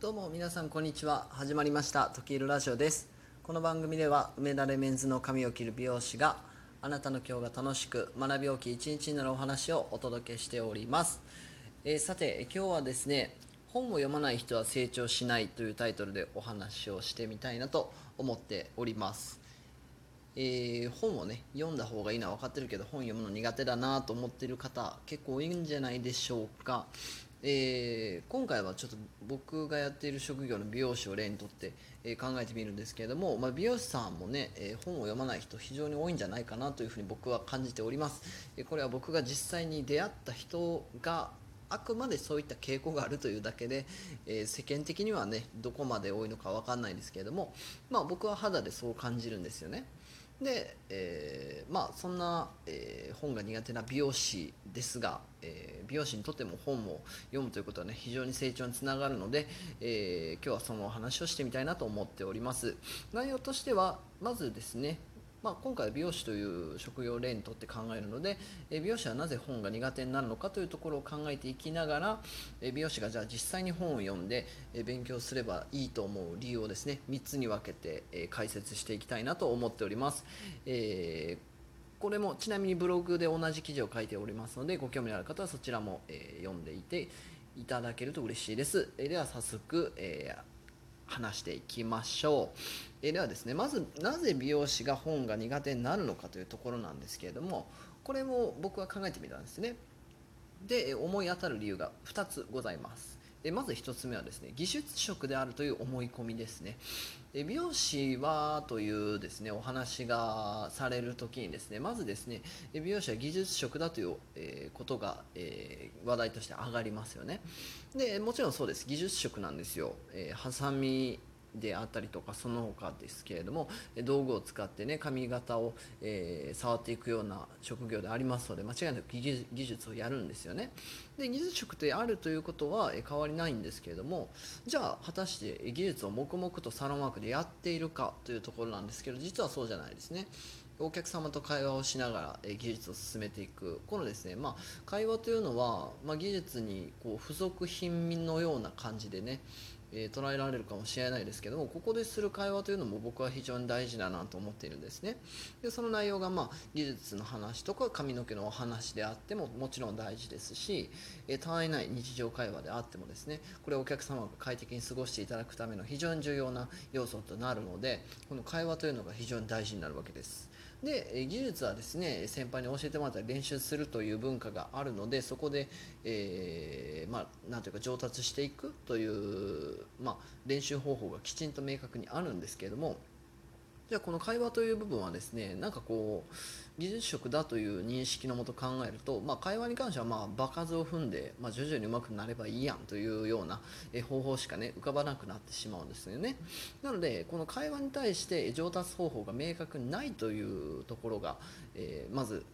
どうも皆さんこんにちは。始まりました。時いるラジオです。この番組では梅田レメンズの髪を切る美容師があなたの今日が楽しく学び大きい一日になるお話をお届けしております、えーさて今日はですね本を読まない人は成長しないというタイトルでお話をしてみたいなと思っております。えー本をね読んだ方がいいのは分かってるけど本読むの苦手だなと思ってる方結構多いんじゃないでしょうか、えー今回はちょっと僕がやっている職業の美容師を例にとって、えー考えてみるんですけれども、まあ、美容師さんもね、えー本を読まない人非常に多いんじゃないかなというふうに僕は感じております、えこれは僕が実際に出会った人があくまでそういった傾向があるというだけで、えー世間的にはねどこまで多いのか分かんないですけれども、まあ、僕は肌でそう感じるんですよね。で、えーまあそんな、えー本が苦手な美容師ですが、えー美容師にとっても本を読むということはね非常に成長につながるので、え今日はそのお話をしてみたいなと思っております。内容としてはまずですねまあ、今回は美容師という職業を例にとって考えるので、美容師はなぜ本が苦手になるのかというところを考えていきながら、美容師がじゃあ実際に本を読んで、勉強すればいいと思う理由をですね3つに分けて、解説していきたいなと思っております。えーこれもちなみにブログで同じ記事を書いておりますのでご興味のある方はそちらも、え読んでいていただけると嬉しいです。えでは早速、えー話していきましょう、えではですねまずなぜ美容師が本が苦手になるのかというところなんですけれどもこれも僕は考えてみたんですね。で思い当たる理由が2つございます。えまず1つ目はですね技術職であるという思い込みですね。で美容師はというですねお話がされるときにですねまずですね美容師は技術職だという、えことが、え話題として上がりますよね。でもちろんそうです。技術職なんですよ、えーハサミであったりとかその他ですけれどもえ道具を使ってね髪型を、えー触っていくような職業でありますので間違いなく技術技術をやるんですよね。で技術職であるということはえ変わりないんですけれどもじゃあ果たしてえ技術を黙々とサロンワークでやっているかというところなんですけど実はそうじゃないですね。お客様と会話をしながらえ技術を進めていく。このですね、まあ、会話というのは、まあ、技術にこう付属品のような感じでね、えー捉えられるかもしれないですけどもここでする会話というのも僕は非常に大事だなと思っているんですね。でその内容が、まあ、技術の話とか髪の毛のお話であってももちろん大事ですし、えー、他愛ない日常会話であってもですねこれお客様が快適に過ごしていただくための非常に重要な要素となるのでこの会話というのが非常に大事になるわけです。で技術はですね先輩に教えてもらったり練習するという文化があるのでそこで、えーまあ、なんというか上達していくという、まあ、練習方法がきちんと明確にあるんですけれどもじゃあこの会話という部分はですねなんかこう技術職だという認識のもと考えると、まあ、会話に関してはま場数を踏んで、まあ、徐々に上手くなればいいやんというような方法しかね浮かばなくなってしまうんですよね。なのでこの会話に対して上達方法が明確にないというところが、えーまず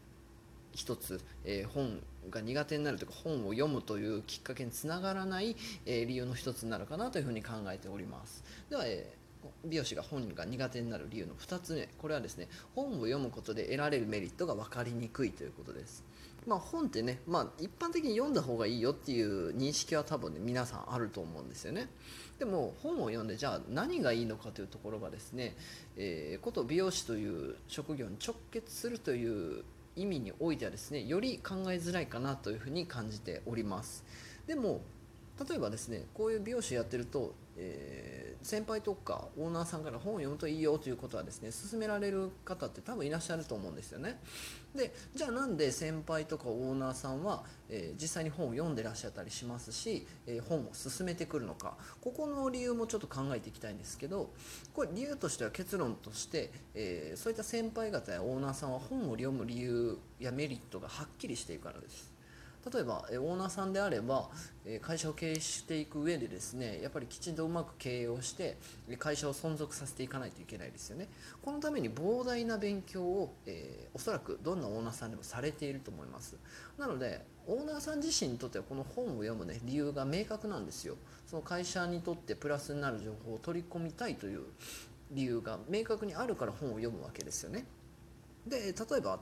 一つ、えー本が苦手になるというか本を読むというきっかけにつながらない、えー理由の一つになるかなというふうに考えております。では、えー美容師が本が苦手になる理由の2つ目これはですね本を読むことで得られるメリットが分かりにくいということです。まあ本ってね、まあ、一般的に読んだ方がいいよっていう認識は多分ね皆さんあると思うんですよね。でも本を読んでじゃあ何がいいのかというところがですね、えーこと美容師という職業に直結するという意味においてはですねより考えづらいかなというふうに感じております。でも例えばですねこういう美容師やってると、えー先輩とかオーナーさんから本を読むといいよということはですね勧められる方って多分いらっしゃると思うんですよね。でじゃあなんで先輩とかオーナーさんは、えー実際に本を読んでらっしゃったりしますし、えー本を勧めてくるのか。ここの理由もちょっと考えていきたいんですけどこれ理由としては結論として、えそういった先輩方やオーナーさんは本を読む理由やメリットがはっきりしているからです。例えばえオーナーさんであればえ会社を経営していく上でですねやっぱりきちんとうまく経営をして会社を存続させていかないといけないですよね。このために膨大な勉強を、えーおそらくどんなオーナーさんでもされていると思います。なのでオーナーさん自身にとってはこの本を読む、ね、理由が明確なんですよ。その会社にとってプラスになる情報を取り込みたいという理由が明確にあるから本を読むわけですよね。で例えば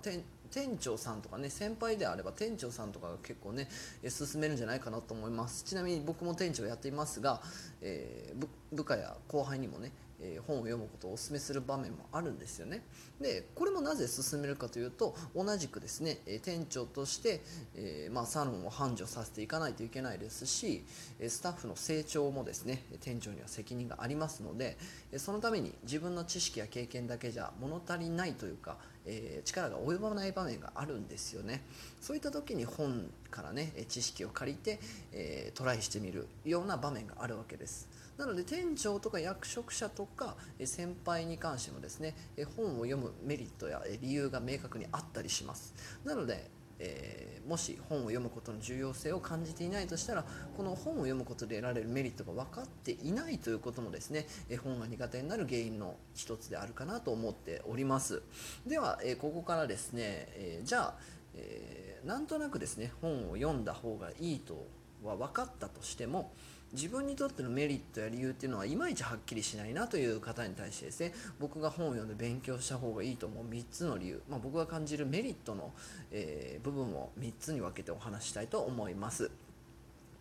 店長さんとかね先輩であれば店長さんとかが結構ね進めるんじゃないかなと思います。ちなみに僕も店長やっていますが、えー、部下や後輩にもねえ本を読むことをお勧めする場面もあるんですよね。でこれもなぜ進めるかというと同じくですね店長として、えー、まあ、サロンを繁盛させていかないといけないですしスタッフの成長もですね店長には責任がありますのでそのために自分の知識や経験だけじゃ物足りないというかえー、力が及ばない場面があるんですよね。そういった時に本からね知識を借りて、えー、トライしてみるような場面があるわけです。なので店長とか役職者とか先輩に関してもですね本を読むメリットや理由が明確にあったりします。なのでえー、もし本を読むことの重要性を感じていないとしたらこの本を読むことで得られるメリットが分かっていないということもですね、え本が苦手になる原因の一つであるかなと思っております。では、えここからですね、えじゃあ、え、なんとなくですね本を読んだ方がいいとは分かったとしても自分にとってのメリットや理由っていうのはいまいちはっきりしないなという方に対してですね僕が本を読んで勉強した方がいいと思う3つの理由、まあ、僕が感じるメリットの、えー、部分を3つに分けてお話したいと思います。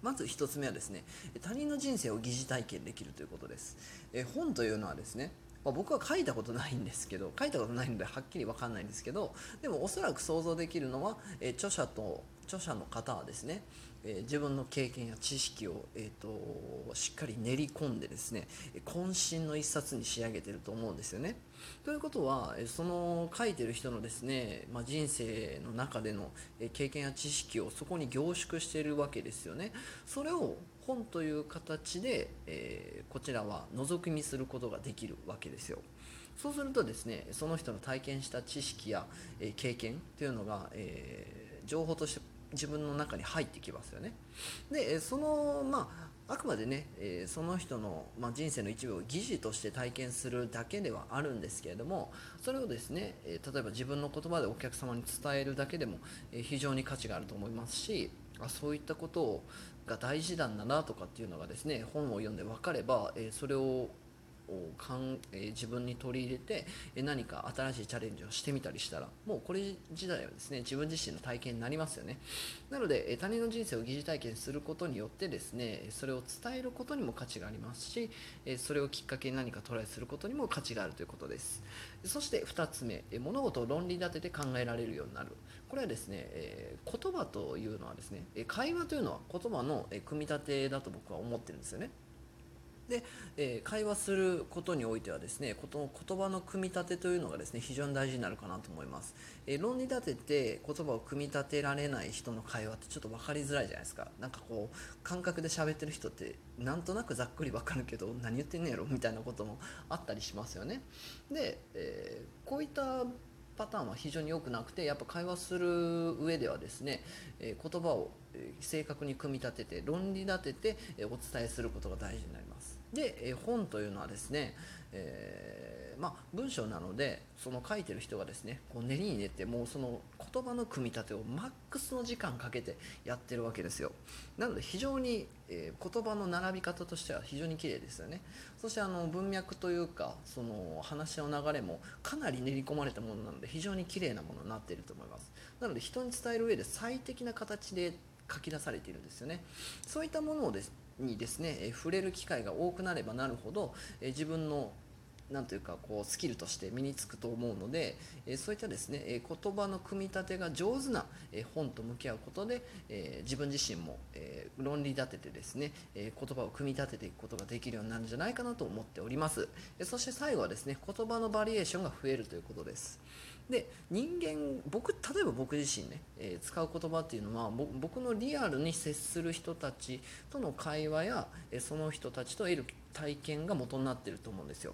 まず1つ目はですね他人の人生を疑似体験できるということです、え本というのはですねまあ、僕は書いたことないんですけど書いたことないのではっきり分かんないんですけどでもおそらく想像できるのは、え著者と著者の方はですねえー、自分の経験や知識を、えーと、しっかり練り込んでですね渾身の一冊に仕上げてると思うんですよね。ということはその書いてる人のですね、まあ、人生の中での経験や知識をそこに凝縮しているわけですよね。それを本という形で、えー、こちらは覗き見することができるわけですよ。そうするとですねその人の体験した知識や、えー、経験というのが、えー、情報として自分の中に入ってきますよね。でそのまああくまでね、えその人の、まあ、人生の一部を疑似として体験するだけではあるんですけれどもそれをですね、え例えば自分の言葉でお客様に伝えるだけでも、え非常に価値があると思いますしあそういったことが大事なんだなとかっていうのがですね本を読んで分かれば、えそれををかん、えー、自分に取り入れて、え何か新しいチャレンジをしてみたりしたらもうこれ自体はですね自分自身の体験になりますよね。なので、え他人の人生を疑似体験することによってですねそれを伝えることにも価値がありますし、えそれをきっかけに何かトライすることにも価値があるということです。そして2つ目、え物事を論理立てて考えられるようになる。これはですね、え言葉というのはですね会話というのは言葉の組み立てだと僕は思ってるんですよね。で、えー、会話することにおいてはですねこの言葉の組み立てというのがですね非常に大事になるかなと思います、えー、論理立てて言葉を組み立てられない人の会話ってちょっと分かりづらいじゃないですか。なんかこう感覚で喋ってる人ってなんとなくざっくり分かるけど何言ってんねやろ？みたいなこともあったりしますよね。で、えー、こういったパターンは非常に良くなくてやっぱ会話する上ではですね、え言葉を正確に組み立てて論理立ててお伝えすることが大事になります。で本というのはですね、えー、まあ、文章なのでその書いてる人がですねこう練りに練ってもうその言葉の組み立てをマックスの時間かけてやってるわけですよ。なので非常に、えー、言葉の並び方としては非常に綺麗ですよね。そしてあの文脈というかその話の流れもかなり練り込まれたものなので非常に綺麗なものになっていると思います。なので人に伝える上で最適な形で書き出されているんですよね。そういったものをですにですね、触れる機会が多くなればなるほど、自分のなんというかこうスキルとして身につくと思うので、えそういったですね、え言葉の組み立てが上手な、え本と向き合うことで、え自分自身も、え論理立ててですね、え言葉を組み立てていくことができるようになるんじゃないかなと思っております、えそして最後はですね言葉のバリエーションが増えるということです。で人間僕例えば僕自身ね、え、使う言葉っていうのは僕のリアルに接する人たちとの会話や、えその人たちと得る体験が元になってると思うんですよ。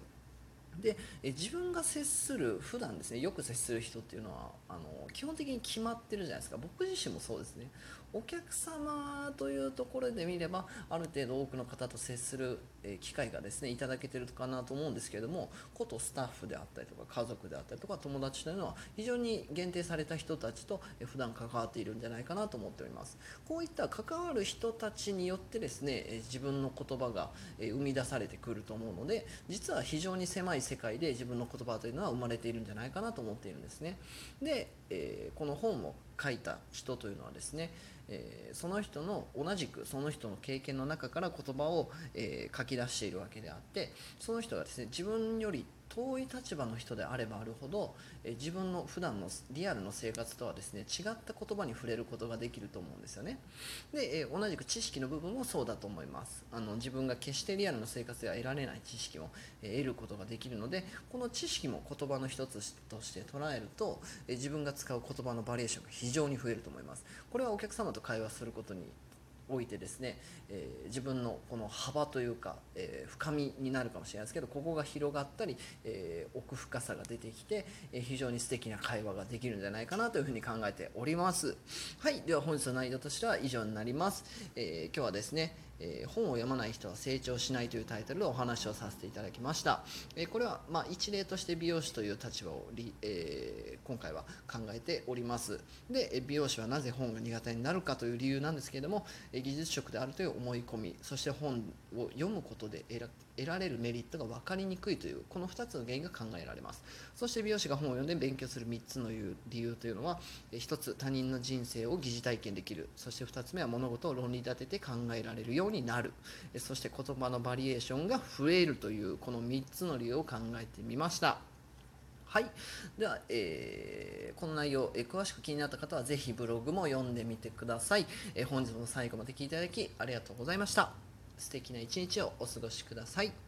で自分が接する普段ですねよく接する人っていうのはあの基本的に決まってるじゃないですか。僕自身もそうですね。お客様というところで見ればある程度多くの方と接する機会がですねいただけてるかなと思うんですけれどもことスタッフであったりとか家族であったりとか友達というのは非常に限定された人たちと普段関わっているんじゃないかなと思っております。こういった関わる人たちによってですね自分の言葉が生み出されてくると思うので実は非常に狭い世界で自分の言葉というのは生まれているんじゃないかなと思っているんですね。で、えー、この本を書いた人というのはですね、えー、その人の同じくその人の経験の中から言葉を、えー、書き出しているわけであってその人がですね自分より遠い立場の人であればあるほど、え自分の普段のリアルの生活とはですね違った言葉に触れることができると思うんですよね。で、え同じく知識の部分もそうだと思います。あの自分が決してリアルの生活では得られない知識を、え得ることができるのでこの知識も言葉の一つとして捉えると、え自分が使う言葉のバリエーションが非常に増えると思います。これはお客様と会話することにおいてですね、えー、自分のこの幅というか、えー、深みになるかもしれないですけどここが広がったり、えー、奥深さが出てきて、え非常に素敵な会話ができるんじゃないかなというふうに考えております。はいでは本日の内容としては以上になります、え今日はですねえー、本を読まない人は成長しないというタイトルでお話をさせていただきました、えー、これはまあ一例として美容師という立場を、えー、今回は考えております。で美容師はなぜ本が苦手になるかという理由なんですけれども技術職であるという思い込みそして本を読むことで得られるメリットが分かりにくいというこの2つの原因が考えられます。そして美容師が本を読んで勉強する3つの理由というのは1つ他人の人生を疑似体験できる。そして2つ目は物事を論理立てて考えられるようになる。そして言葉のバリエーションが増えるというこの3つの理由を考えてみました。はい、では、えー、この内容、えー、詳しく気になった方はぜひブログも読んでみてください、えー、本日も最後まで聞いていただきありがとうございました。素敵な一日をお過ごしください。